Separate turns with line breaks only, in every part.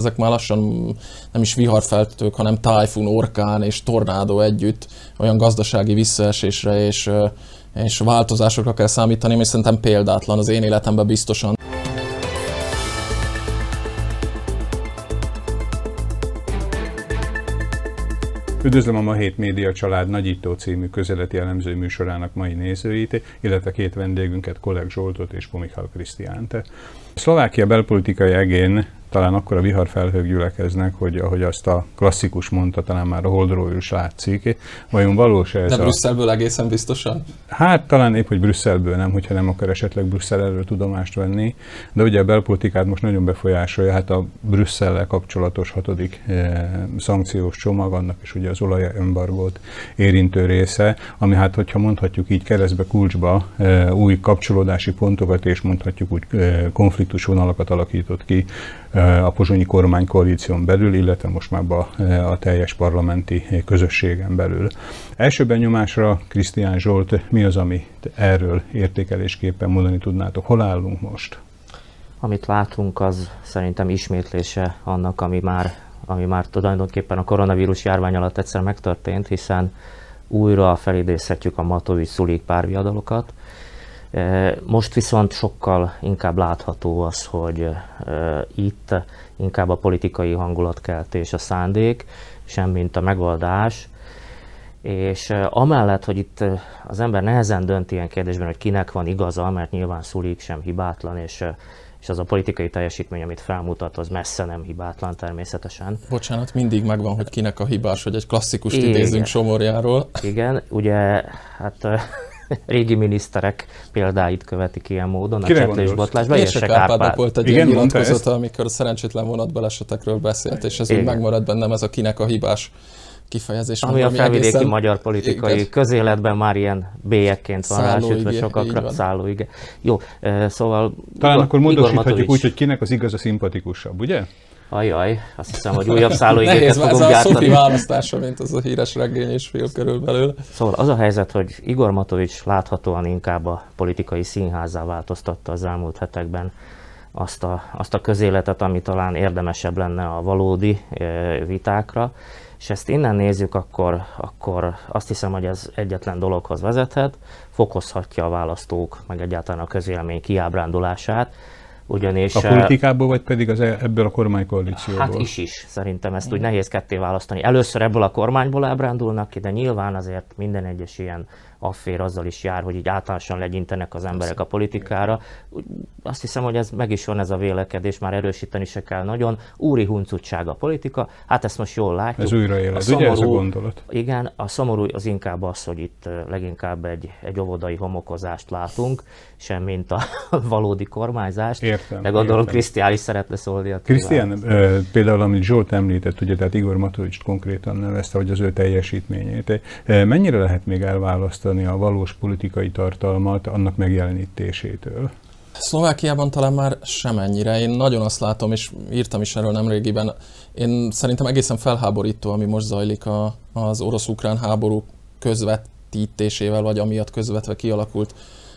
Ezek már lassan nem is viharfeltők, hanem tájfun, orkán és tornádó együtt olyan gazdasági visszaesésre és, és változásokra kell számítani, és szerintem példátlan az én életemben biztosan.
Üdvözlöm a Ma Hét Média Család Nagyító című közeleti elemző műsorának mai nézőit, illetve két vendégünket, Kolleg Zsoltot és Pomikhal Krisztiánt. Szlovákia belpolitikai egén talán akkor a viharfelhők gyülekeznek, hogy ahogy azt a klasszikus mondta, talán már a holdról is látszik. Vajon valós ez
De Brüsszelből egészen biztosan?
Hát talán épp, hogy Brüsszelből nem, hogyha nem akar esetleg Brüsszel erről tudomást venni, de ugye a belpolitikát most nagyon befolyásolja, hát a Brüsszellel kapcsolatos hatodik eh, szankciós csomag, annak is ugye az olajembargót érintő része, ami hát, hogyha mondhatjuk így keresztbe kulcsba eh, új kapcsolódási pontokat és mondhatjuk úgy eh, konfliktusvonalakat alakított ki a pozsonyi kormánykoalíción belül, illetve most már a, a teljes parlamenti közösségen belül. Első benyomásra, Krisztián Zsolt, mi az, amit erről értékelésképpen mondani tudnátok? Hol állunk most?
Amit látunk, az szerintem ismétlése annak, ami már, ami már tulajdonképpen a koronavírus járvány alatt egyszer megtörtént, hiszen újra felidézhetjük a Matovics-Szulik párviadalokat, most viszont sokkal inkább látható az, hogy itt inkább a politikai hangulatkeltés a szándék, sem mint a megoldás. És amellett, hogy itt az ember nehezen dönt ilyen kérdésben, hogy kinek van igaza, mert nyilván Szulik sem hibátlan, és és az a politikai teljesítmény, amit felmutat, az messze nem hibátlan természetesen.
Bocsánat, mindig megvan, hogy kinek a hibás, hogy egy klasszikus idézünk Somorjáról.
Igen, ugye, hát régi miniszterek példáit követik ilyen módon
Kire a csetlés botlásban.
Érsek Árpád volt egy Igen, ilyen nyilatkozata, amikor a szerencsétlen vonatbalesetekről beszélt, és ez Igen. úgy megmaradt bennem, ez a kinek a hibás kifejezés.
Ami a felvidéki egészen... magyar politikai igen. közéletben már ilyen bélyekként van rásütve sokakra. Szálló, igen. Jó, szóval...
Talán Igor, akkor módosíthatjuk úgy, hogy kinek az igaz a szimpatikusabb, ugye?
Ajaj, azt hiszem, hogy újabb szállóigéket fogunk gyártani.
Ez a Szofi választása, mint az a híres regény és film körülbelül.
Szóval az a helyzet, hogy Igor Matovics láthatóan inkább a politikai színházzá változtatta az elmúlt hetekben azt a, azt a közéletet, ami talán érdemesebb lenne a valódi vitákra. És ezt innen nézzük, akkor, akkor azt hiszem, hogy ez egyetlen dologhoz vezethet, fokozhatja a választók, meg egyáltalán a közélmény kiábrándulását,
ugyanis... A politikából, vagy pedig az e- ebből a kormánykoalícióból?
Hát is is, szerintem ezt úgy nehéz ketté választani. Először ebből a kormányból ábrándulnak ki, de nyilván azért minden egyes ilyen affér azzal is jár, hogy így általánosan legyintenek az emberek a politikára. Azt hiszem, hogy ez meg is van ez a vélekedés, már erősíteni se kell nagyon. Úri huncutság a politika, hát ezt most jól látjuk.
Ez újraéled, ugye ez a gondolat?
Igen, a szomorú az inkább az, hogy itt leginkább egy, egy óvodai homokozást látunk, sem mint a valódi kormányzást.
Értem.
De gondolom Krisztián is szeretne szólni a
Krisztián, például amit Zsolt említett, ugye, tehát Igor Matovics konkrétan nevezte, hogy az ő teljesítményét. Mennyire lehet még elválasztani megválasztani a valós politikai tartalmat annak megjelenítésétől?
Szlovákiában talán már semennyire. Én nagyon azt látom, és írtam is erről nemrégiben, én szerintem egészen felháborító, ami most zajlik a, az orosz-ukrán háború közvetítésével, vagy amiatt közvetve kialakult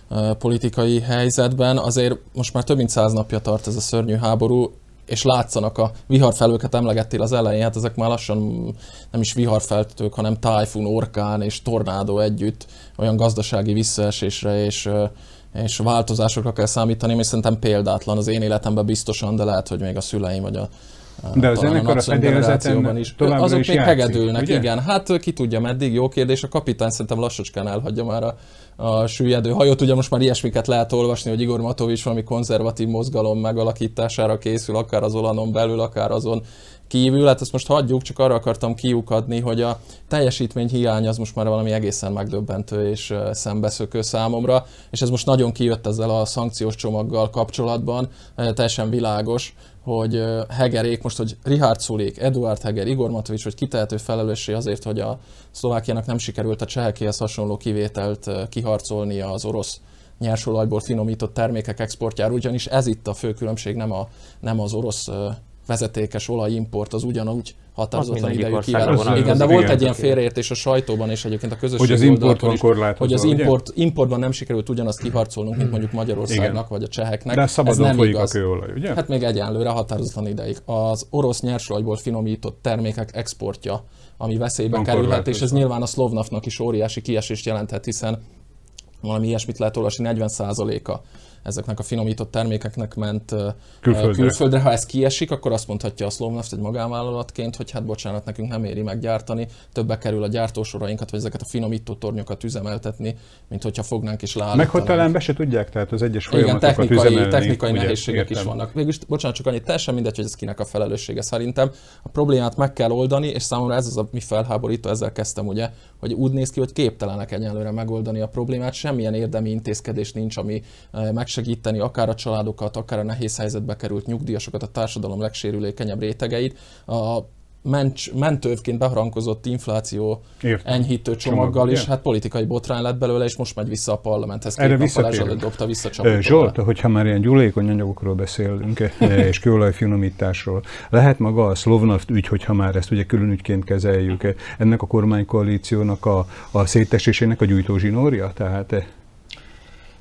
uh, politikai helyzetben. Azért most már több mint száz napja tart ez a szörnyű háború, és látszanak a viharfelőket emlegettél az elején, hát ezek már lassan nem is viharfeltők, hanem tájfun, orkán és tornádó együtt olyan gazdasági visszaesésre és, és változásokra kell számítani, és szerintem példátlan az én életemben biztosan, de lehet, hogy még a szüleim vagy a
de az zenekar a fedélzeten is továbbra
Azok
is
még
játszik,
hegedülnek,
ugye?
igen. Hát ki tudja meddig, jó kérdés. A kapitány szerintem lassacskán elhagyja már a, a süllyedő hajót. Ugye most már ilyesmiket lehet olvasni, hogy Igor Matovics valami konzervatív mozgalom megalakítására készül, akár az Olanon belül, akár azon kívül, hát ezt most hagyjuk, csak arra akartam kiukadni, hogy a teljesítmény hiány az most már valami egészen megdöbbentő és szembeszökő számomra, és ez most nagyon kijött ezzel a szankciós csomaggal kapcsolatban, teljesen világos, hogy Hegerék, most, hogy Richard Szulék, Eduard Heger, Igor Matovics, hogy kitehető felelőssé azért, hogy a Szlovákiának nem sikerült a csehekéhez hasonló kivételt kiharcolni az orosz nyersolajból finomított termékek exportjára, ugyanis ez itt a fő különbség, nem, a, nem az orosz vezetékes olajimport az ugyanúgy
mindegyik
idejű
vonatkozik.
Igen, de volt egy ilyen félreértés a sajtóban és egyébként a közösségi
Hogy az import
oldalakon is, hogy az
ugye?
import, importban nem sikerült ugyanazt kiharcolnunk, mint mondjuk Magyarországnak
Igen.
vagy a cseheknek.
De
Ez
szabadon
nem
folyik
igaz.
a kőolaj, ugye?
Hát még egyenlőre határozatlan ideig. Az orosz nyersolajból finomított termékek exportja, ami veszélybe
Van
kerülhet, és ez nyilván a Slovnafnak is óriási kiesést jelenthet, hiszen valami ilyesmit lehet olvasni, 40%-a ezeknek a finomított termékeknek ment
Külföldre.
külföldre. Ha ez kiesik, akkor azt mondhatja a Slovnaft egy magánvállalatként, hogy hát bocsánat, nekünk nem éri meggyártani, többe kerül a gyártósorainkat, vagy ezeket a finomító tornyokat üzemeltetni, mint hogyha fognánk és
Meg hogy talán be se tudják, tehát az egyes
Igen,
folyamatokat
technikai,
üzemelni.
technikai
ugye?
nehézségek
Értem.
is vannak. Végülis, bocsánat, csak annyit, teljesen mindegy, hogy ez kinek a felelőssége szerintem. A problémát meg kell oldani, és számomra ez az, ami felháborító, ezzel kezdtem ugye, hogy úgy néz ki, hogy képtelenek egyenlőre megoldani a problémát, semmilyen érdemi intézkedés nincs, ami eh, megsegíteni akár a családokat, akár a nehéz helyzetbe került nyugdíjasokat, a társadalom legsérülékenyebb rétegeit. A mencs, mentővként beharangkozott infláció
Értem.
enyhítő
Csomag,
csomaggal
ugye?
hát politikai botrány lett belőle, és most megy vissza a parlamenthez.
Erre
Két nappal
visszatérünk.
ezelőtt dobta vissza.
Zsolt, hogyha már ilyen gyúlékony anyagokról beszélünk, eh, és kőolajfinomításról, lehet maga a Slovnaft ügy, hogyha már ezt ugye külön ügyként kezeljük, eh, ennek a kormánykoalíciónak a, a szétesésének a gyújtózsinórja? Tehát eh,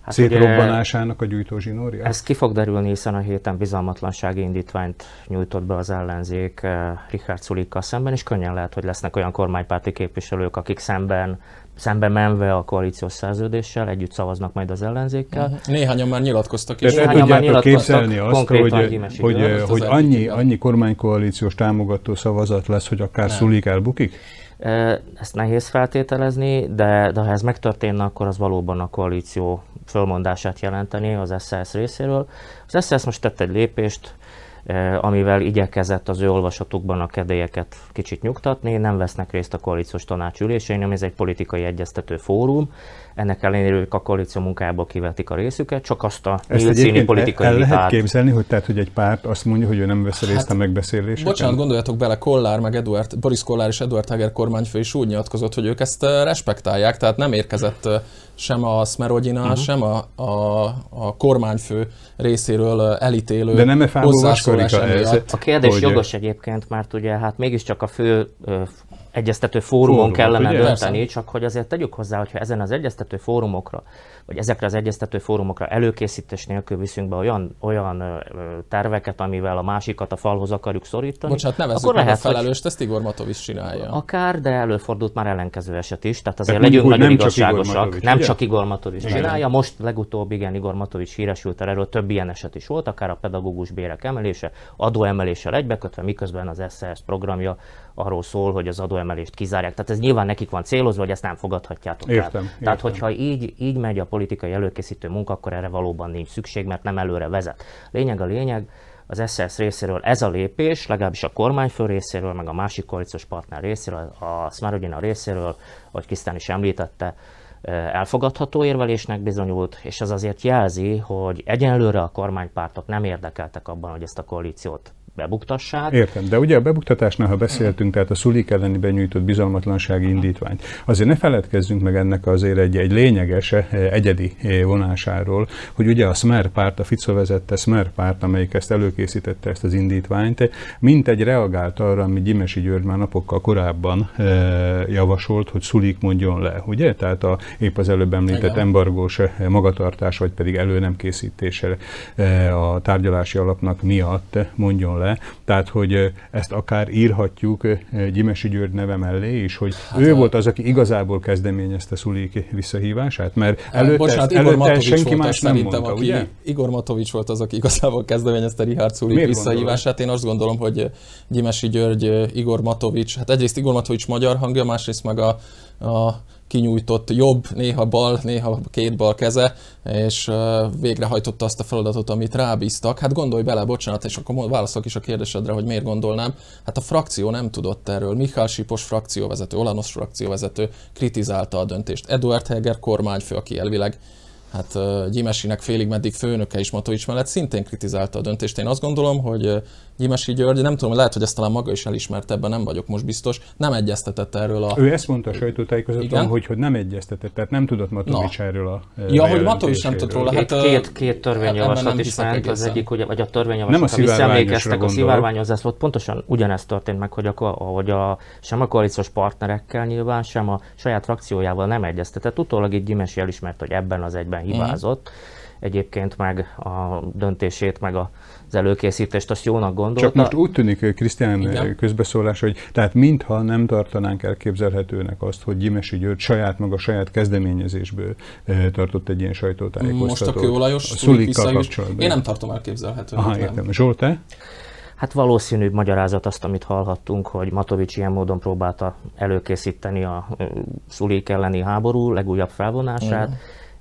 Hát
szétrobbanásának a gyújtózsinórja?
Ez ki fog derülni, hiszen a héten bizalmatlansági indítványt nyújtott be az ellenzék eh, Richard Sulikkal szemben, és könnyen lehet, hogy lesznek olyan kormánypárti képviselők, akik szemben, szemben menve a koalíciós szerződéssel együtt szavaznak majd az ellenzékkel.
Néhányan már nyilatkoztak is.
El
Néhányan már
tudjátok
nyilatkoztak,
képzelni azt,
konkrétan
hogy, hogy,
azt
hogy
az
annyi, annyi kormánykoalíciós támogató szavazat lesz, hogy akár
Nem.
Szulik elbukik?
Ezt nehéz feltételezni, de, de ha ez megtörténne, akkor az valóban a koalíció fölmondását jelenteni az SZSZ részéről. Az SZSZ most tett egy lépést, amivel igyekezett az ő olvasatukban a kedélyeket kicsit nyugtatni, nem vesznek részt a koalíciós tanács ülésein, ami ez egy politikai egyeztető fórum. Ennek ellenére ők a koalíció munkájából kivetik a részüket, csak azt a
egyébként
politikai
el lehet
vitát.
képzelni, hogy tehát, hogy egy párt azt mondja, hogy ő nem vesz részt
Hát,
a megbeszéléseken?
Bocsánat, gondoljatok bele, Kollár, meg Eduard, Boris Kollár és Eduard Heger kormányfő is úgy nyilatkozott, hogy ők ezt eh, respektálják, tehát nem érkezett eh, sem a Smerodina,
Mhm.
uh-huh. sem a, a, a kormányfő részéről eh, elítélő
De nem-e fából
hozzászólás
ez?
A kérdés
hogy-
jogos egyébként, mert ugye hát mégiscsak a fő egyeztető fórumon
Fórumok,
kellene
ugye?
dönteni,
Persze.
csak hogy azért tegyük hozzá, hogyha ezen az egyeztető fórumokra, vagy ezekre az egyeztető fórumokra előkészítés nélkül viszünk be olyan, olyan terveket, amivel a másikat a falhoz akarjuk szorítani,
Bocsánat, nevezzük
akkor
meg
lehet,
a felelőst, ezt Igor Matovics csinálja.
Akár, de előfordult már ellenkező eset is, tehát azért legyünk nagyon
nem csak
igazságosak.
Matovics,
nem
ugye?
csak Igor Matovics
Igen.
csinálja, most legutóbb igen, Igor Matovics híresült el erről, több ilyen eset is volt, akár a pedagógus bérek emelése, adóemeléssel egybekötve, miközben az SZSZ programja arról szól, hogy az adóemelést kizárják. Tehát ez nyilván nekik van célozva, hogy ezt nem fogadhatjátok el.
Értem,
Tehát,
értem.
hogyha így, így megy a politikai előkészítő munka, akkor erre valóban nincs szükség, mert nem előre vezet. Lényeg a lényeg, az SZSZ részéről ez a lépés, legalábbis a kormányfő részéről, meg a másik koalíciós partner részéről, a Smarodina részéről, ahogy Krisztán is említette, elfogadható érvelésnek bizonyult, és ez azért jelzi, hogy egyenlőre a kormánypártok nem érdekeltek abban, hogy ezt a koalíciót bebuktassák.
Értem, de ugye a bebuktatásnál, ha beszéltünk, tehát a szulik elleni benyújtott bizalmatlansági indítványt, azért ne feledkezzünk meg ennek azért egy, egy lényeges, eh, egyedi eh, vonásáról, hogy ugye a Smer párt, a Fico vezette Smer párt, amelyik ezt előkészítette ezt az indítványt, mint egy reagált arra, amit Gyimesi György már napokkal korábban eh, javasolt, hogy szulik mondjon le, ugye? Tehát a, épp az előbb említett embargós eh, magatartás, vagy pedig elő nem készítése eh, a tárgyalási alapnak miatt mondjon le. Tehát, hogy eh, ezt akár írhatjuk Gyimesi György neve mellé is, hogy hát ő
a-
volt az, aki igazából kezdeményezte Szulik visszahívását, mert előtte,
Bocsánat,
ezt-
Igor
előtte
Matovics
senki
volt
más
az
nem mondta,
aki,
ugye?
Igor Matovics volt az, aki igazából kezdeményezte Richard Sulik
Miért
visszahívását. Én azt gondolom, hogy Gyimesi György, Igor Matovics, hát egyrészt Igor Matovics magyar hangja, másrészt meg a, a kinyújtott jobb, néha bal, néha két bal keze, és végrehajtotta azt a feladatot, amit rábíztak. Hát gondolj bele, bocsánat, és akkor válaszolok is a kérdésedre, hogy miért gondolnám. Hát a frakció nem tudott erről. Mihály Sipos frakcióvezető, Olanos frakcióvezető kritizálta a döntést. Eduard Heger kormányfő, aki elvileg hát Gyimesinek félig meddig főnöke is Matovics mellett szintén kritizálta a döntést. Én azt gondolom, hogy Gyimesi György, nem tudom, lehet, hogy ezt talán maga is elismerte, ebben nem vagyok most biztos, nem egyeztetett erről a...
Ő ezt mondta a sajtótájékozatban, hogy, hogy nem egyeztetett, tehát nem tudott Matovics no. erről a
Ja, hogy Matovics nem tudott róla.
Hát, két, két törvényjavaslat is ment, az egyik, ugye, vagy a törvényjavaslat, nem a visszaemlékeztek a szivárványozás, ott pontosan ugyanezt történt meg, hogy a, hogy a, sem a koalíciós partnerekkel nyilván, sem a saját frakciójával nem egyeztetett. Utólag így Gyimesi elismert, hogy ebben az egyben hibázott. Mm egyébként meg a döntését, meg a az előkészítést, azt jónak gondolta.
Csak most úgy tűnik Krisztián közbeszólás, hogy tehát mintha nem tartanánk elképzelhetőnek azt, hogy Gyimesi György saját maga saját kezdeményezésből e, tartott egy ilyen sajtótájékoztatót.
Most a kőolajos, a kapcsolatban. Én nem tartom elképzelhetőnek.
Aha, értem. Zsolt, te?
Hát valószínűbb magyarázat azt, amit hallhattunk, hogy Matovics ilyen módon próbálta előkészíteni a Szulik elleni háború legújabb felvonását. Mm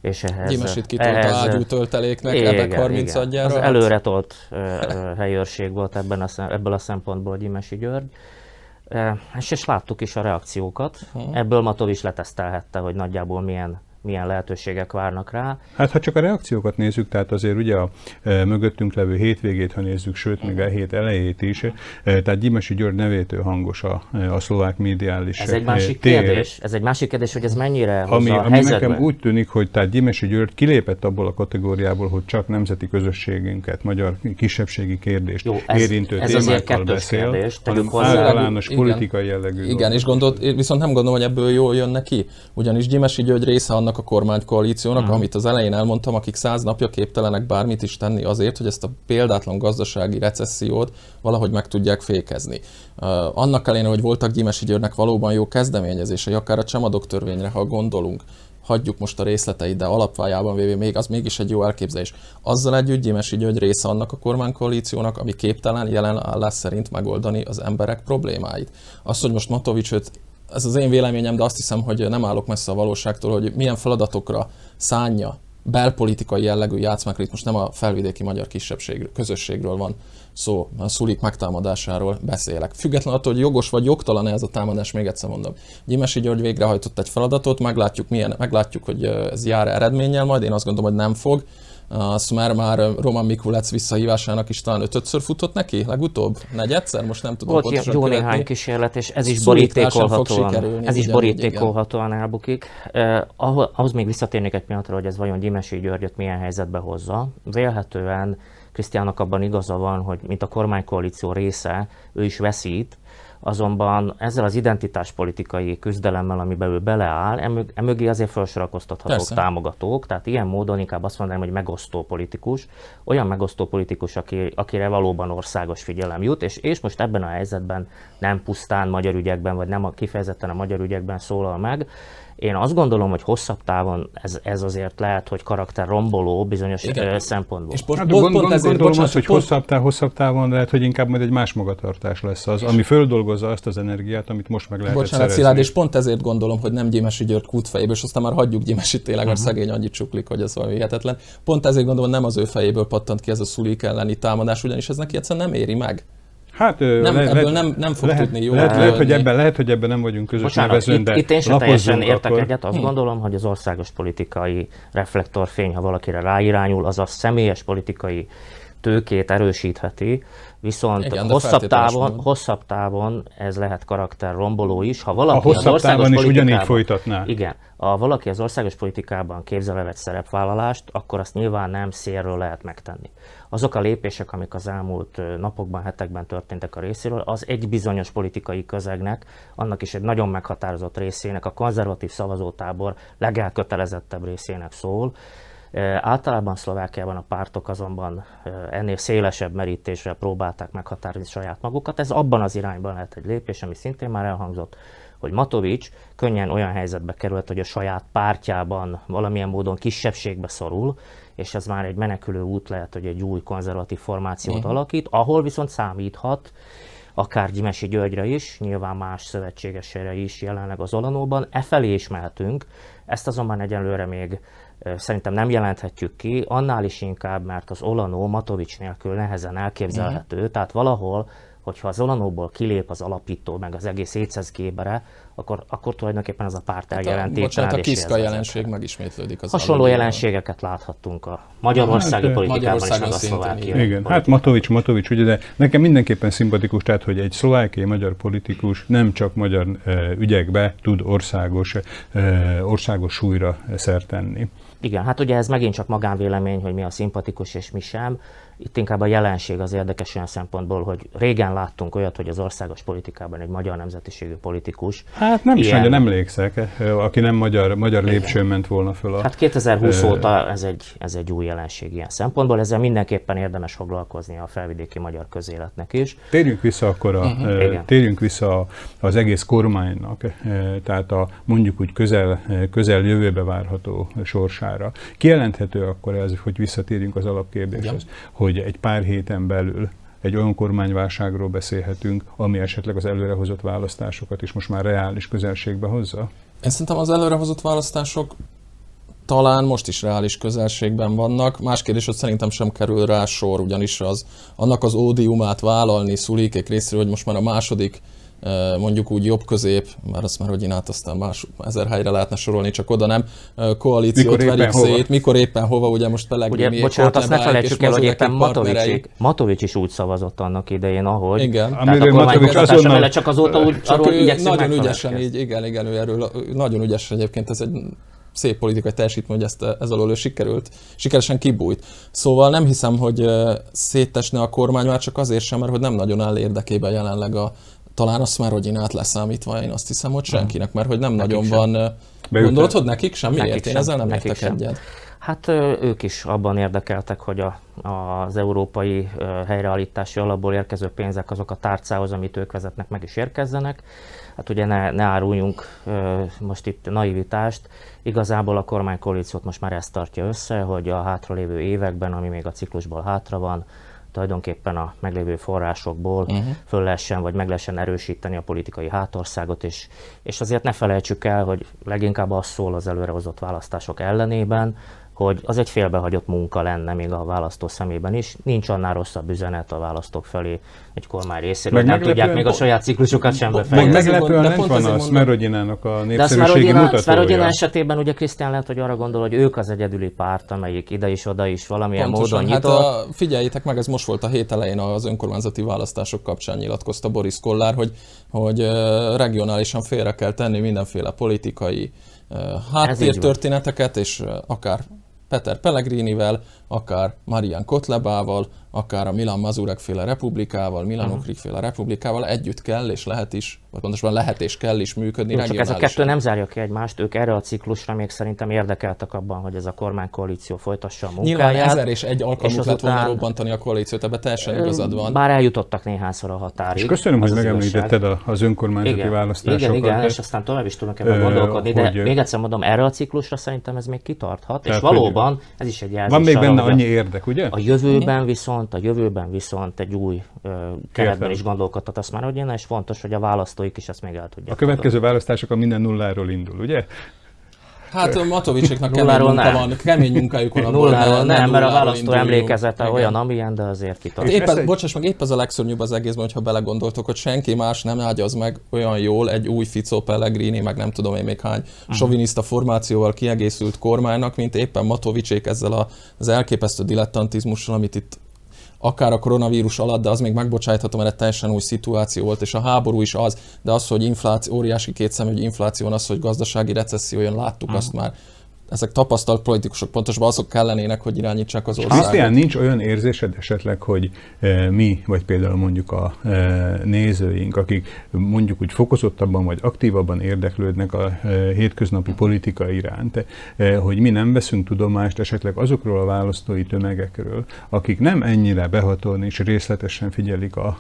és ehhez... Gyimesit kitolta ehhez, ágyú tölteléknek, igen, ebek 30 igen. adjára.
Az előre tolt helyőrség volt ebben a, ebből a szempontból Gyimesi György. És, és láttuk is a reakciókat. Hmm. Ebből Matov is letesztelhette, hogy nagyjából milyen milyen lehetőségek várnak rá.
Hát ha csak a reakciókat nézzük, tehát azért ugye a e, mögöttünk levő hétvégét, ha nézzük, sőt, még a hét elejét is, e, tehát Gyimesi György nevétől hangos a, e, a szlovák médiális
Ez egy másik tér. kérdés, ez egy másik kérdés, hogy ez mennyire
ami, a ami nekem úgy tűnik, hogy tehát Gyimesi György kilépett abból a kategóriából, hogy csak nemzeti közösségünket, magyar kisebbségi kérdést Jó, ez, érintő ez témákkal beszél, kérdés, hanem általános igen, politikai jellegű.
Igen, és gondolt, viszont nem gondolom, hogy ebből jól jön neki, ugyanis Gyimesi György része annak annak a kormánykoalíciónak, uh-huh. amit az elején elmondtam, akik száz napja képtelenek bármit is tenni azért, hogy ezt a példátlan gazdasági recessziót valahogy meg tudják fékezni. Uh, annak ellenére, hogy voltak Gyimesi Györgynek valóban jó kezdeményezései, akár a csemadok törvényre, ha gondolunk, hagyjuk most a részleteit, de alapvájában véve még az mégis egy jó elképzelés. Azzal együtt Gyimesi György része annak a kormánykoalíciónak, ami képtelen jelen állás szerint megoldani az emberek problémáit. Az, hogy most Matovics őt ez az én véleményem, de azt hiszem, hogy nem állok messze a valóságtól, hogy milyen feladatokra szánja belpolitikai jellegű játszmákra, itt most nem a felvidéki magyar kisebbség közösségről van szó, a szulik megtámadásáról beszélek. Független attól, hogy jogos vagy jogtalan ez a támadás, még egyszer mondom. Gyimesi György végrehajtott egy feladatot, meglátjuk, milyen, meglátjuk, hogy ez jár eredménnyel majd, én azt gondolom, hogy nem fog azt már, már Roman Mikulec visszahívásának is talán ötödször futott neki, legutóbb? Negyedszer? Most nem tudom
Volt jó követni. néhány kísérlet, és ez is borítékolhatóan, ez is borítékolhatóan elbukik. Eh, ahhoz még visszatérnék egy pillanatra, hogy ez vajon Gyimesi Györgyöt milyen helyzetbe hozza. Vélhetően Krisztiának abban igaza van, hogy mint a kormánykoalíció része, ő is veszít, Azonban ezzel az identitáspolitikai küzdelemmel, amiben ő beleáll, emögé azért felsorakoztathatók Persze. támogatók, tehát ilyen módon inkább azt mondanám, hogy megosztó politikus, olyan megosztó politikus, aki, akire valóban országos figyelem jut, és, és most ebben a helyzetben nem pusztán magyar ügyekben, vagy nem a, kifejezetten a magyar ügyekben szólal meg, én azt gondolom, hogy hosszabb távon ez, ez azért lehet, hogy karakter romboló bizonyos Igen. szempontból.
És pont, hát, pont, pont ezért, gondolom bocsánat, azt, hogy pont... hosszabb, táv, hosszabb távon lehet, hogy inkább majd egy más magatartás lesz az, ami földolgozza azt az energiát, amit most meg lehet Bocsánat, szerezni.
Szilárd, és pont ezért gondolom, hogy nem Gyimesi György kútfejéből, és aztán már hagyjuk Gyimesi tényleg, uh-huh. a szegény annyit csuklik, hogy ez valami hihetetlen. Pont ezért gondolom, nem az ő fejéből pattant ki ez a szulik elleni támadás, ugyanis ez neki egyszerűen nem éri meg.
Hát
nem, le, ebből nem, nem fog
lehet,
tudni jól
lehet, lehet, hogy ebben, lehet, hogy ebben nem vagyunk közös Bocsánat, nevezőn,
de itt, én sem teljesen értek akkor... egyet. Azt hmm. gondolom, hogy az országos politikai reflektorfény, ha valakire ráirányul, az a személyes politikai tőkét erősítheti, viszont Igen, hosszabb, távon, hosszabb távon ez lehet karakter romboló is. Ha valaki
a hosszabb az távon is ugyanígy folytatná.
Igen, ha valaki az országos politikában képzel el egy szerepvállalást, akkor azt nyilván nem szélről lehet megtenni. Azok a lépések, amik az elmúlt napokban, hetekben történtek a részéről, az egy bizonyos politikai közegnek, annak is egy nagyon meghatározott részének, a konzervatív szavazótábor legelkötelezettebb részének szól, Általában Szlovákiában a pártok azonban ennél szélesebb merítésre próbálták meghatározni saját magukat. Ez abban az irányban lehet egy lépés, ami szintén már elhangzott, hogy Matovics könnyen olyan helyzetbe került, hogy a saját pártjában valamilyen módon kisebbségbe szorul, és ez már egy menekülő út lehet, hogy egy új konzervatív formációt uh-huh. alakít, ahol viszont számíthat akár Gyimesi Györgyre is, nyilván más szövetségesére is jelenleg az Olanóban. E felé is mehetünk, ezt azonban egyelőre még szerintem nem jelenthetjük ki, annál is inkább, mert az Olanó Matovics nélkül nehezen elképzelhető, uh-huh. tehát valahol hogyha az Olanóból kilép az alapító, meg az egész 700 képere, akkor, akkor tulajdonképpen az a párt eljelenti.
Hát a, bocsánat, a kiszka jelenség megismétlődik. Az
Hasonló jelenségeket láthattunk a magyarországi hát, politikában is, meg a szlovákiai.
Igen, hát Matovics, Matovics, ugye, de nekem mindenképpen szimpatikus, tehát, hogy egy szlovákiai magyar politikus nem csak magyar e, ügyekbe tud országos, e, országos súlyra szert tenni.
Igen, hát ugye ez megint csak magánvélemény, hogy mi a szimpatikus és mi sem. Itt inkább a jelenség az érdekes olyan szempontból, hogy régen láttunk olyat, hogy az országos politikában egy magyar nemzetiségű politikus.
Hát nem ilyen... is nagyon emlékszek, aki nem magyar, magyar lépcsőn ment volna föl a...
Hát 2020 óta ez egy, ez egy új jelenség ilyen szempontból, ezzel mindenképpen érdemes foglalkozni a felvidéki magyar közéletnek is.
Térjünk vissza akkor, a, uh-huh. térjünk vissza az egész kormánynak, tehát a mondjuk úgy közel, közel jövőbe várható sorsára. Kijelenthető akkor ez, hogy visszatérjünk az alapkérdéshez, hogy hogy egy pár héten belül egy olyan kormányválságról beszélhetünk, ami esetleg az előrehozott választásokat is most már reális közelségbe hozza?
Én szerintem az előrehozott választások talán most is reális közelségben vannak. Más kérdés, hogy szerintem sem kerül rá sor, ugyanis az, annak az ódiumát vállalni szulikék részéről, hogy most már a második mondjuk úgy jobb közép, már azt már hogy én át aztán más ezer helyre lehetne sorolni, csak oda nem, koalíciót mikor verik szét, hova? mikor éppen hova, ugye most
Pellegrini, Ugye, bocsánat, azt ne felejtsük el, hogy éppen Matovics, Matovics is úgy szavazott annak idején, ahogy.
Igen.
Tehát a Matovics azonnal... csak azóta úgy
csak arról Nagyon ügyesen így, igen, igen, ő erről nagyon ügyes egyébként, ez egy szép politikai teljesítmény, hogy ezt ez alól ő sikerült, sikeresen kibújt. Szóval nem hiszem, hogy szétesne a kormány már csak azért sem, mert hogy nem nagyon áll érdekében jelenleg a, talán azt már Rodinát leszámítva, én azt hiszem, hogy senkinek, mert hogy nem nekik nagyon sem. van... Gondolod, hogy nekik sem? Miért? Nekik én ezzel nem nekik értek sem. egyet.
Hát ők is abban érdekeltek, hogy a, az európai helyreállítási alapból érkező pénzek azok a tárcához, amit ők vezetnek, meg is érkezzenek. Hát ugye ne, ne áruljunk most itt naivitást, igazából a kormánykoalíciót most már ezt tartja össze, hogy a hátralévő években, ami még a ciklusból hátra van, tulajdonképpen a meglévő forrásokból uh-huh. föl lehessen, vagy meg lehessen erősíteni a politikai hátországot, és, és azért ne felejtsük el, hogy leginkább az szól az előrehozott választások ellenében, hogy az egy félbehagyott munka lenne még a választó szemében is. Nincs annál rosszabb üzenet a választók felé egy kormány részéről, meg nem tudják még a saját ciklusokat sem befejezni.
Meglepően nem van a Smerodinának a népszerűségi mutatója.
Smerodina esetében ugye Krisztián lehet, hogy arra gondol, hogy ők az egyedüli párt, amelyik ide is, oda is valamilyen Pontosan, módon nyitott. Hát
a, figyeljétek meg, ez most volt a hét elején az önkormányzati választások kapcsán nyilatkozta Boris Kollár, hogy, hogy regionálisan félre kell tenni mindenféle politikai háttértörténeteket, és akár Peter Pellegrinivel, akár Marian Kotlebával, akár a Milan Mazurek féle republikával, Milan uh-huh. Okrik féle republikával együtt kell és lehet is, vagy pontosabban lehet és kell is működni
Jó, csak ez a kettő nem zárja ki egymást, ők erre a ciklusra még szerintem érdekeltek abban, hogy ez a kormánykoalíció folytassa a munkáját.
Nyilván ezer és egy alkalmuk lett volna robbantani a koalíciót, ebben teljesen igazad van.
Bár eljutottak néhányszor a határig.
És köszönöm, hogy megemlítetted az önkormányzati igen, választásokat.
Igen, igen, és aztán tovább is tudnak ebben gondolkodni, de még egyszer mondom, erre a ciklusra szerintem ez még kitarthat, és valóban ez is egy jelzés.
Van még benne annyi érdek, ugye?
A jövőben viszont, a jövőben viszont egy új ö, keretben is gondolkodhat azt már, hogy és fontos, hogy a választóik is ezt még el tudják.
A következő választások a minden nulláról indul, ugye?
Hát a Matovicséknak kemény, munka van, kemény munkájuk van.
Nulláról nem, nem, mert a választó emlékezete igen. olyan, amilyen, de azért kitart.
Hát épp, egy... Bocsáss meg, épp az a legszörnyűbb az egészben, hogyha belegondoltok, hogy senki más nem ágyaz meg olyan jól egy új Fico Pellegrini, meg nem tudom én még hány uh-huh. soviniszta formációval kiegészült kormánynak, mint éppen Matovicsék ezzel az elképesztő dilettantizmussal, amit itt akár a koronavírus alatt, de az még megbocsájthatom, mert egy teljesen új szituáció volt, és a háború is az, de az, hogy infláció, óriási kétszemű infláció, az, hogy gazdasági recesszió jön, láttuk uh-huh. azt már ezek tapasztalt politikusok pontosabban azok kellenének, hogy irányítsák az országot.
Krisztián, nincs olyan érzésed esetleg, hogy e, mi, vagy például mondjuk a e, nézőink, akik mondjuk úgy fokozottabban vagy aktívabban érdeklődnek a e, hétköznapi politika iránt, hogy mi nem veszünk tudomást esetleg azokról a választói tömegekről, akik nem ennyire behatolni és részletesen figyelik a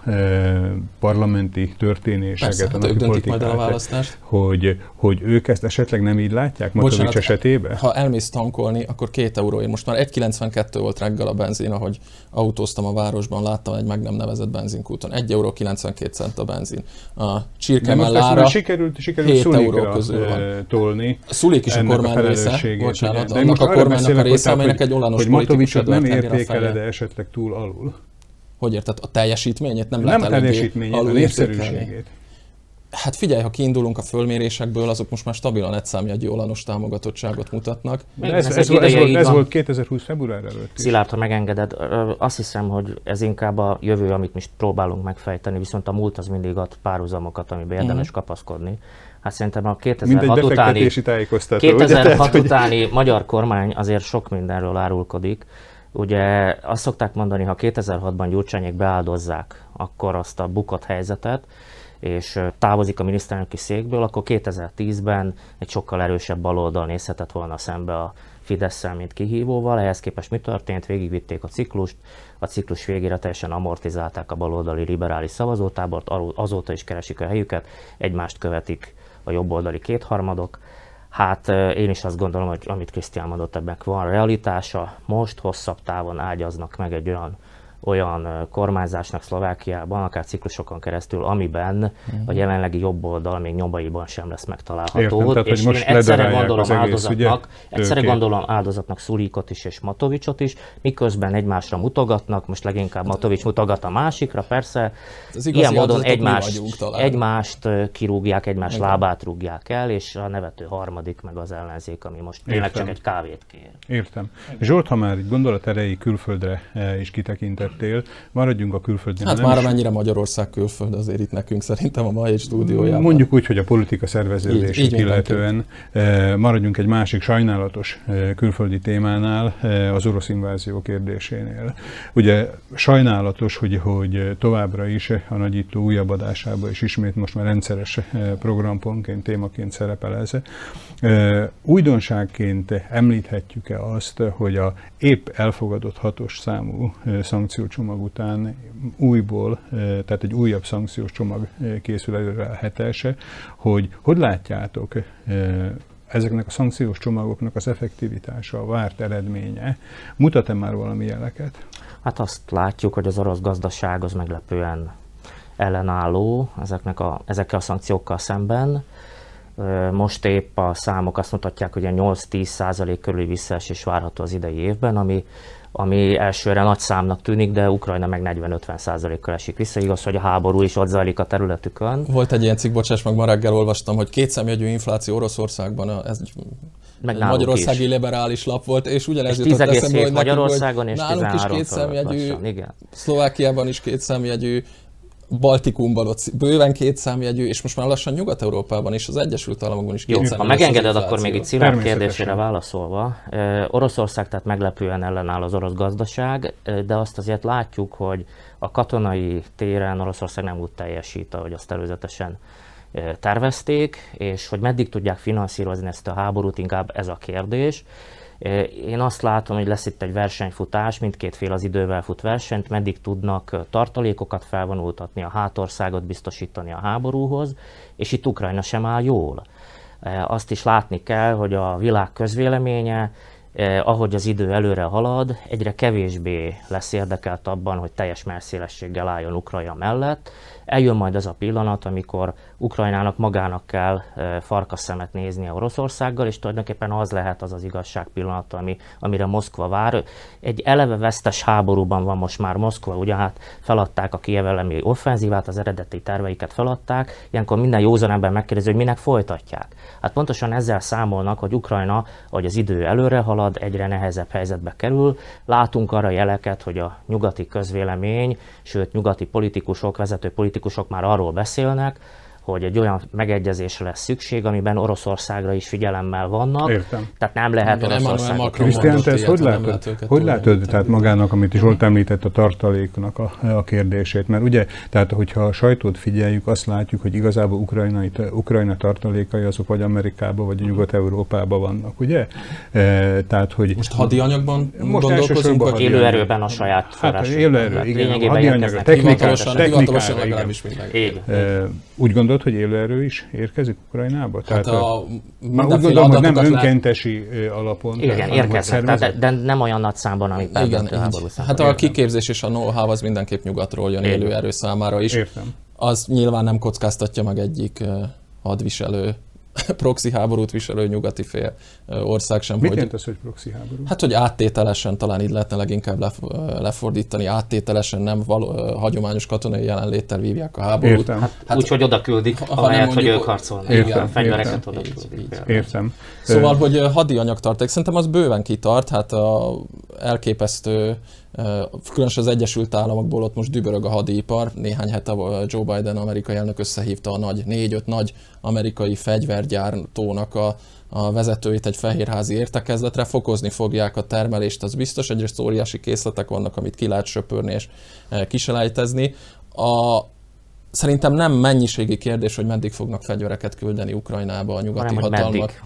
parlamenti történéseket, Persze,
a hát napi politikát, a választást.
hogy, hogy ők ezt esetleg nem így látják Matovics esetében?
Ha elmész tankolni, akkor két euróért. Most már 1,92 volt reggel a benzin, ahogy autóztam a városban, láttam egy meg nem nevezett benzinkúton. 1 euró 92 cent a benzin. A csirkemellára
sikerült, sikerült 7 euró közül van. tolni.
A Szulik is a kormány része, bocsánat, de annak a kormánynak a része, amelynek egy olanos
hogy Matovicsot nem értékeled esetleg túl alul?
hogy érted, a teljesítményét nem,
Nem
lehet
a
eléggé
teljesítményét, a népszerűségét.
Hát figyelj, ha kiindulunk a fölmérésekből, azok most már stabilan egy számjegyű olanos támogatottságot mutatnak.
De ez,
ez
ez,
egy
ez, volt, ez volt 2020 február előtt is.
Szilárd, ha megengeded, azt hiszem, hogy ez inkább a jövő, amit mi is próbálunk megfejteni, viszont a múlt az mindig ad párhuzamokat, amiben érdemes
Mhm.
kapaszkodni. Hát szerintem a
Mint egy
2006 utáni,
befektetési tájékoztató. ugye?
2006
Tehát, hogy-
utáni magyar kormány azért sok mindenről árulkodik. Ugye azt szokták mondani, ha 2006-ban Gyurcsányék beáldozzák akkor azt a bukott helyzetet, és távozik a miniszterelnöki székből, akkor 2010-ben egy sokkal erősebb baloldal nézhetett volna szembe a fidesz mint kihívóval. Ehhez képest mi történt? Végigvitték a ciklust, a ciklus végére teljesen amortizálták a baloldali liberális szavazótábort, azóta is keresik a helyüket, egymást követik a jobboldali kétharmadok. Hát én is azt gondolom, hogy amit Krisztián mondott, ebben van realitása. Most hosszabb távon ágyaznak meg egy olyan olyan kormányzásnak Szlovákiában, akár ciklusokon keresztül, amiben a jelenlegi jobb oldal még nyomaiban sem lesz megtalálható.
Értem, tehát,
és
most
én egyszerre gondolom
az egész,
áldozatnak,
ugye,
egyszerre
tőkét.
gondolom áldozatnak Szulikot is és Matovicsot is, miközben egymásra mutogatnak, most leginkább Matovics mutogat a másikra, persze,
Az igazi
ilyen módon egymást, egymást kirúgják, egymás
Igen.
lábát rúgják el, és a nevető harmadik meg az ellenzék, ami most tényleg
Értem.
csak egy kávét kér.
Értem. Zsolt, ha már egy gondolat erejéig külföldre eh, is kitekintettél, maradjunk a külföldnél.
Hát már amennyire Magyarország külföld, azért itt nekünk szerintem a mai stúdiójában.
Mondjuk úgy, hogy a politika szerveződését illetően eh, maradjunk egy másik sajnálatos eh, külföldi témánál, eh, az orosz invázió kérdésénél. Ugye sajnálatos, hogy, hogy továbbra is a nagyító újabb adásában és ismét most már rendszeres programpontként, témaként szerepel ez. Újdonságként említhetjük-e azt, hogy a épp elfogadott hatos számú szankciócsomag után újból, eh, tehát egy újabb szankciós csomag készül előre a hetese, hogy hogy látjátok ezeknek a szankciós csomagoknak az effektivitása, a várt eredménye, mutat-e már valami jeleket?
Hát azt látjuk, hogy az orosz gazdaság az meglepően ellenálló ezeknek a, ezekkel a szankciókkal szemben. Most épp a számok azt mutatják, hogy a 8-10 százalék körüli visszaesés várható az idei évben, ami, ami elsőre nagy számnak tűnik, de Ukrajna meg 40-50 százalékkal esik vissza. Igaz, hogy a háború is ott zajlik a területükön.
Volt egy ilyen cikk, bocsáss meg, ma reggel olvastam, hogy kétszemjegyű infláció Oroszországban, ez
Meg
egy magyarországi
is.
liberális lap volt, és ugyanez
És
jutott
10,7
eszembe, hogy nekünk,
Magyarországon,
hogy
és
nálunk is
13
kétszemjegyű. Szlovákiában is kétszemjegyű, Baltikumban ott bőven kétszámjegyű, és most már lassan Nyugat-Európában is, az Egyesült Államokban is
Jó, ha megengeded, akkor még itt Szilárd kérdésére válaszolva. Oroszország tehát meglepően ellenáll az orosz gazdaság, de azt azért látjuk, hogy a katonai téren Oroszország nem úgy teljesít, ahogy azt előzetesen tervezték, és hogy meddig tudják finanszírozni ezt a háborút, inkább ez a kérdés. Én azt látom, hogy lesz itt egy versenyfutás, mindkét fél az idővel fut versenyt, meddig tudnak tartalékokat felvonultatni, a hátországot biztosítani a háborúhoz, és itt Ukrajna sem áll jól. Azt is látni kell, hogy a világ közvéleménye, ahogy az idő előre halad, egyre kevésbé lesz érdekelt abban, hogy teljes merszélességgel álljon Ukrajna mellett. Eljön majd az a pillanat, amikor Ukrajnának magának kell farkas szemet néznie Oroszországgal, és tulajdonképpen az lehet az az igazság pillanata, ami, amire Moszkva vár. Egy eleve vesztes háborúban van most már Moszkva, ugye hát feladták a Kiev elleni offenzívát, az eredeti terveiket feladták, ilyenkor minden józan ember megkérdezi, hogy minek folytatják. Hát pontosan ezzel számolnak, hogy Ukrajna, hogy az idő előre halad, egyre nehezebb helyzetbe kerül. Látunk arra jeleket, hogy a nyugati közvélemény, sőt nyugati politikusok, vezető politikusok már arról beszélnek, hogy egy olyan megegyezésre lesz szükség, amiben Oroszországra is figyelemmel vannak.
Értem.
Tehát nem lehet
Igen, Macron
Krisztián, te ezt hogy látod?
lehet
Hogy látod, tehát magának, amit Zsolt említett, a tartaléknak a, a kérdését? Mert ugye, tehát hogyha a sajtót figyeljük, azt látjuk, hogy igazából ukrajnai, Ukrajna tartalékai azok vagy Amerikában, vagy Nyugat-Európában vannak, ugye? E, tehát, hogy
Most hadianyagban
Most
gondolkozunk, vagy
hadi-
élőerőben a saját
Hát
források.
élőerő,
Tehát
igen,
lényegében
hadianyag,
érkeznek
technikát,
hivatalosan,
hivatalosan.
hivatalosan
technikára.
Így, így.
e, úgy gondolod, hogy élőerő is érkezik Ukrajnába?
Hát a,
már úgy gondolom, hogy nem
adatokat lát-
alapon.
Igen,
tehát,
érkeznek, tehát, de, de nem olyan nagy számban, ami
Igen,
háború.
Hát a kiképzés és a know-how az mindenképp nyugatról jön
Igen.
élő erő számára is.
Értem.
Az nyilván nem kockáztatja meg egyik hadviselő proxy háborút viselő nyugati fél ország sem.
Mit
hogy,
jelent az, hogy proxy háború?
Hát, hogy áttételesen talán így lehetne leginkább lefordítani, áttételesen nem való, hagyományos katonai jelenléttel vívják a háborút.
Értem. Hát, hát, úgy, hogy oda küldik, ahelyett, hogy ők harcolnak.
Értem,
fegyvereket
oda Értem.
Szóval, hogy hadianyag tarték, szerintem az bőven kitart, hát a elképesztő Különösen az Egyesült Államokból ott most dübörög a hadipar. Néhány hete Joe Biden amerikai elnök összehívta a nagy, négy-öt nagy amerikai fegyvergyártónak a, a vezetőit egy fehérházi értekezletre, fokozni fogják a termelést, az biztos, egyrészt óriási készletek vannak, amit ki lehet söpörni és kiselejtezni. A, szerintem nem mennyiségi kérdés, hogy meddig fognak fegyvereket küldeni Ukrajnába a nyugati
Hanem,
hatalmak.
Meddig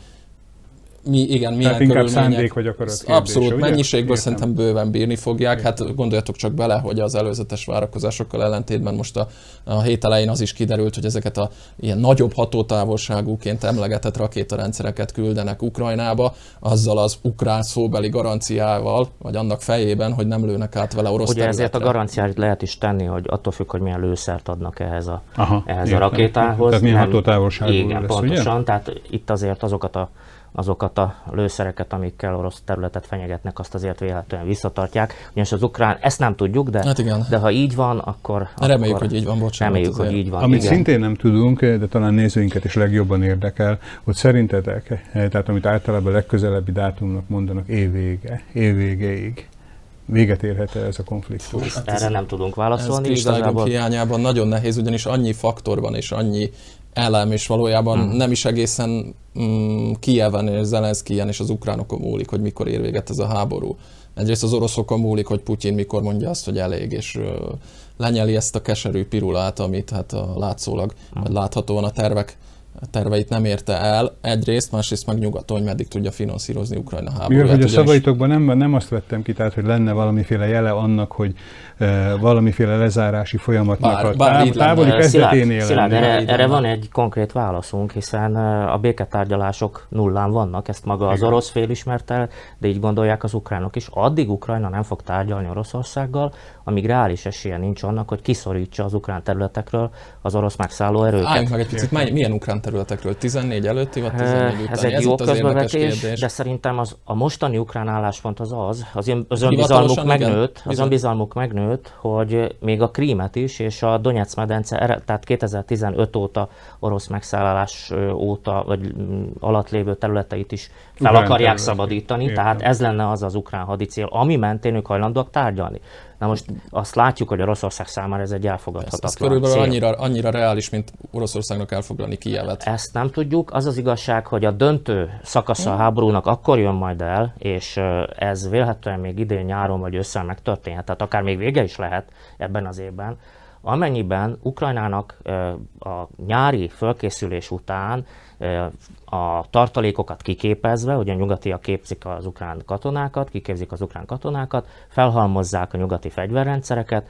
mi, igen, milyen
Tehát inkább szándék vagy akarat kérdése,
Abszolút,
ugye?
mennyiségből
Értem.
szerintem bőven bírni fogják. Hát gondoljatok csak bele, hogy az előzetes várakozásokkal ellentétben most a, a hét elején az is kiderült, hogy ezeket a ilyen nagyobb hatótávolságúként emlegetett rakétarendszereket küldenek Ukrajnába, azzal az ukrán szóbeli garanciával, vagy annak fejében, hogy nem lőnek át vele orosz
Ugye
területre.
ezért a garanciát lehet is tenni, hogy attól függ, hogy milyen lőszert adnak ehhez a,
Aha,
ehhez a
értem.
rakétához.
Tehát milyen
Nem-
hatótávolságú
Igen,
lesz,
pontosan. Tehát itt azért azokat a azokat a lőszereket, amikkel orosz területet fenyegetnek, azt azért véletlenül visszatartják. Ugyanis az ukrán, ezt nem tudjuk, de,
Hát igen.
de ha így van, akkor...
Reméljük,
akkor
hogy így van, bocsánat.
Reméljük,
azért.
hogy így van.
Amit
igen.
szintén nem tudunk, de talán nézőinket is legjobban érdekel, hogy szerintetek, eh, tehát amit általában a legközelebbi dátumnak mondanak, évvége, évvégéig véget érhet -e ez a konfliktus?
Ezt Erre nem tudunk
Ez
válaszolni.
kristálygomb
Igazából
hiányában nagyon nehéz, ugyanis annyi faktor van és annyi elem, és valójában
Hmm.
nem is egészen mm, Kijeven és Zelenszkijen és az ukránokon múlik, hogy mikor ér véget ez a háború. Egyrészt az oroszokon múlik, hogy Putyin mikor mondja azt, hogy elég, és ö, lenyeli ezt a keserű pirulát, amit hát a látszólag,
Hmm.
vagy láthatóan a tervek terveit nem érte el, egyrészt, másrészt meg nyugaton, hogy meddig tudja finanszírozni Ukrajna
Mivel,
háborúját.
hogy a szavaitokban nem, nem azt vettem ki, tehát, hogy lenne valamiféle jele annak, hogy e, valamiféle lezárási folyamatnak
Bár-
a
bár lenne.
távoli kezdeténél
Szilárd,
lenne.
erre, erre van egy konkrét válaszunk, hiszen ö, a béketárgyalások nullán vannak, ezt maga az orosz fél ismerte, de így gondolják az ukránok is. Addig Ukrajna nem fog tárgyalni Oroszországgal, amíg reális esélye nincs annak, hogy kiszorítsa az ukrán területekről az orosz megszálló erőket.
Álljunk meg egy picit, mely- milyen ukrán területekről? 14 előtti, vagy 14
Ö,
utáni?
Ez egy
Ez
jó közbevetés, de szerintem az, a mostani ukrán álláspont az az, az, ön, az önbizalmuk megnőtt, az önbizalmuk megnőtt, hogy még a Krímet is, és a Donetsz medence, tehát 2015 óta, orosz megszállás óta, vagy mm, alatt lévő területeit is fel
Ukrán
akarják
terület.
szabadítani,
Értem.
tehát ez lenne az az ukrán hadicél, ami mentén ők hajlandóak tárgyalni. Na most azt látjuk, hogy Oroszország számára ez egy
Ez,
elfogadhatatlan
ez körülbelül
cél.
annyira, annyira reális, mint Oroszországnak elfoglalni Kijevet.
Ezt nem tudjuk. Az az igazság, hogy a döntő szakasza a háborúnak akkor jön majd el, és ez vélhetően még idén nyáron vagy ősszel megtörténhet, tehát akár még vége is lehet ebben az évben, amennyiben Ukrajnának a nyári fölkészülés után a tartalékokat kiképezve, ugye a nyugatiak képzik az ukrán katonákat, kiképzik az ukrán katonákat, felhalmozzák a nyugati fegyverrendszereket,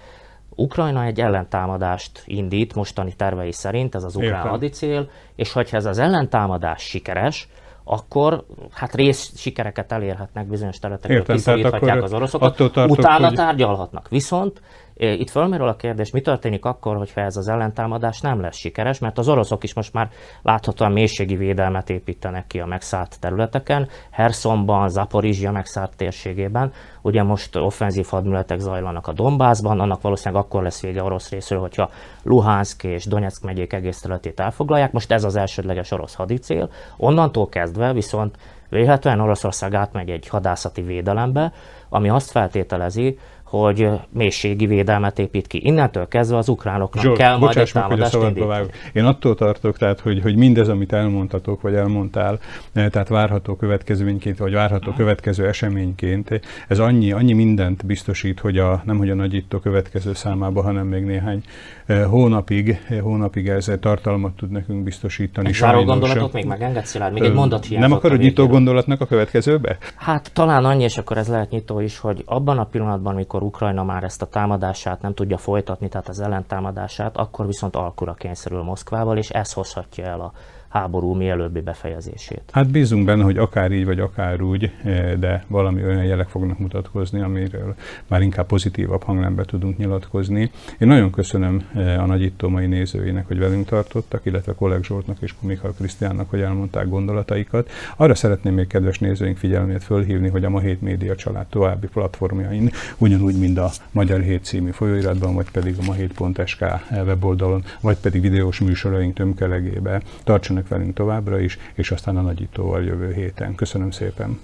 Ukrajna egy ellentámadást indít mostani tervei szerint, ez az ukrán
Értem.
hadicél, és hogyha ez az ellentámadás sikeres, akkor hát rész sikereket elérhetnek bizonyos
tehát
kiszoríthatják az oroszokat,
attól tartok,
utána
hogy-
tárgyalhatnak. Viszont itt fölmerül a kérdés, mi történik akkor, hogyha ez az ellentámadás nem lesz sikeres, mert az oroszok is most már láthatóan mélységi védelmet építenek ki a megszállt területeken, Hersonban, Zaporizsia megszállt térségében, ugye most offenzív hadműveletek zajlanak a Donbassban, annak valószínűleg akkor lesz vége orosz részről, hogyha Luhansk és Donetsk megyék egész területét elfoglalják, most ez az elsődleges orosz hadicél, onnantól kezdve viszont Véletlenül Oroszország átmegy egy hadászati védelembe, ami azt feltételezi, hogy mélységi védelmet épít ki. Innentől kezdve az ukránoknak
Zsolt,
kell majd egy
bocsáss meg, hogy
támadást.
Én attól tartok, tehát, hogy, hogy mindez, amit elmondtatok, vagy elmondtál, eh, tehát várható következményként, vagy várható következő eseményként, ez annyi, annyi mindent biztosít, hogy a, nem hogy a nagyító következő számába, hanem még néhány eh, hónapig, eh, hónapig ez tartalmat tud nekünk biztosítani.
Egy záró gondolatot még megengedsz, Szilárd? Még egy mondat hiányzott.
Nem akarod nyitó gondolatnak a következőbe?
Hát talán annyi, és akkor ez lehet nyitó is, hogy abban a pillanatban, amikor Ukrajna már ezt a támadását nem tudja folytatni, tehát az ellentámadását, akkor viszont alkura kényszerül Moszkvával, és ez hozhatja el a háború mielőbbi befejezését.
Hát bízunk benne, hogy akár így vagy akár úgy, de valami olyan jelek fognak mutatkozni, amiről már inkább pozitívabb hangnembe tudunk nyilatkozni. Én nagyon köszönöm a nagyító mai nézőinek, hogy velünk tartottak, illetve Kolleg Zsoltnak és Kumikal Krisztiánnak, hogy elmondták gondolataikat. Arra szeretném még kedves nézőink figyelmét fölhívni, hogy a Ma Hét Média család további platformjain, ugyanúgy, mint a Magyar Hét című folyóiratban, vagy pedig a mahét.sk weboldalon, vagy pedig videós műsoraink tömkelegébe. Tartsanak velünk továbbra is, és aztán a nagyítóval jövő héten. Köszönöm szépen!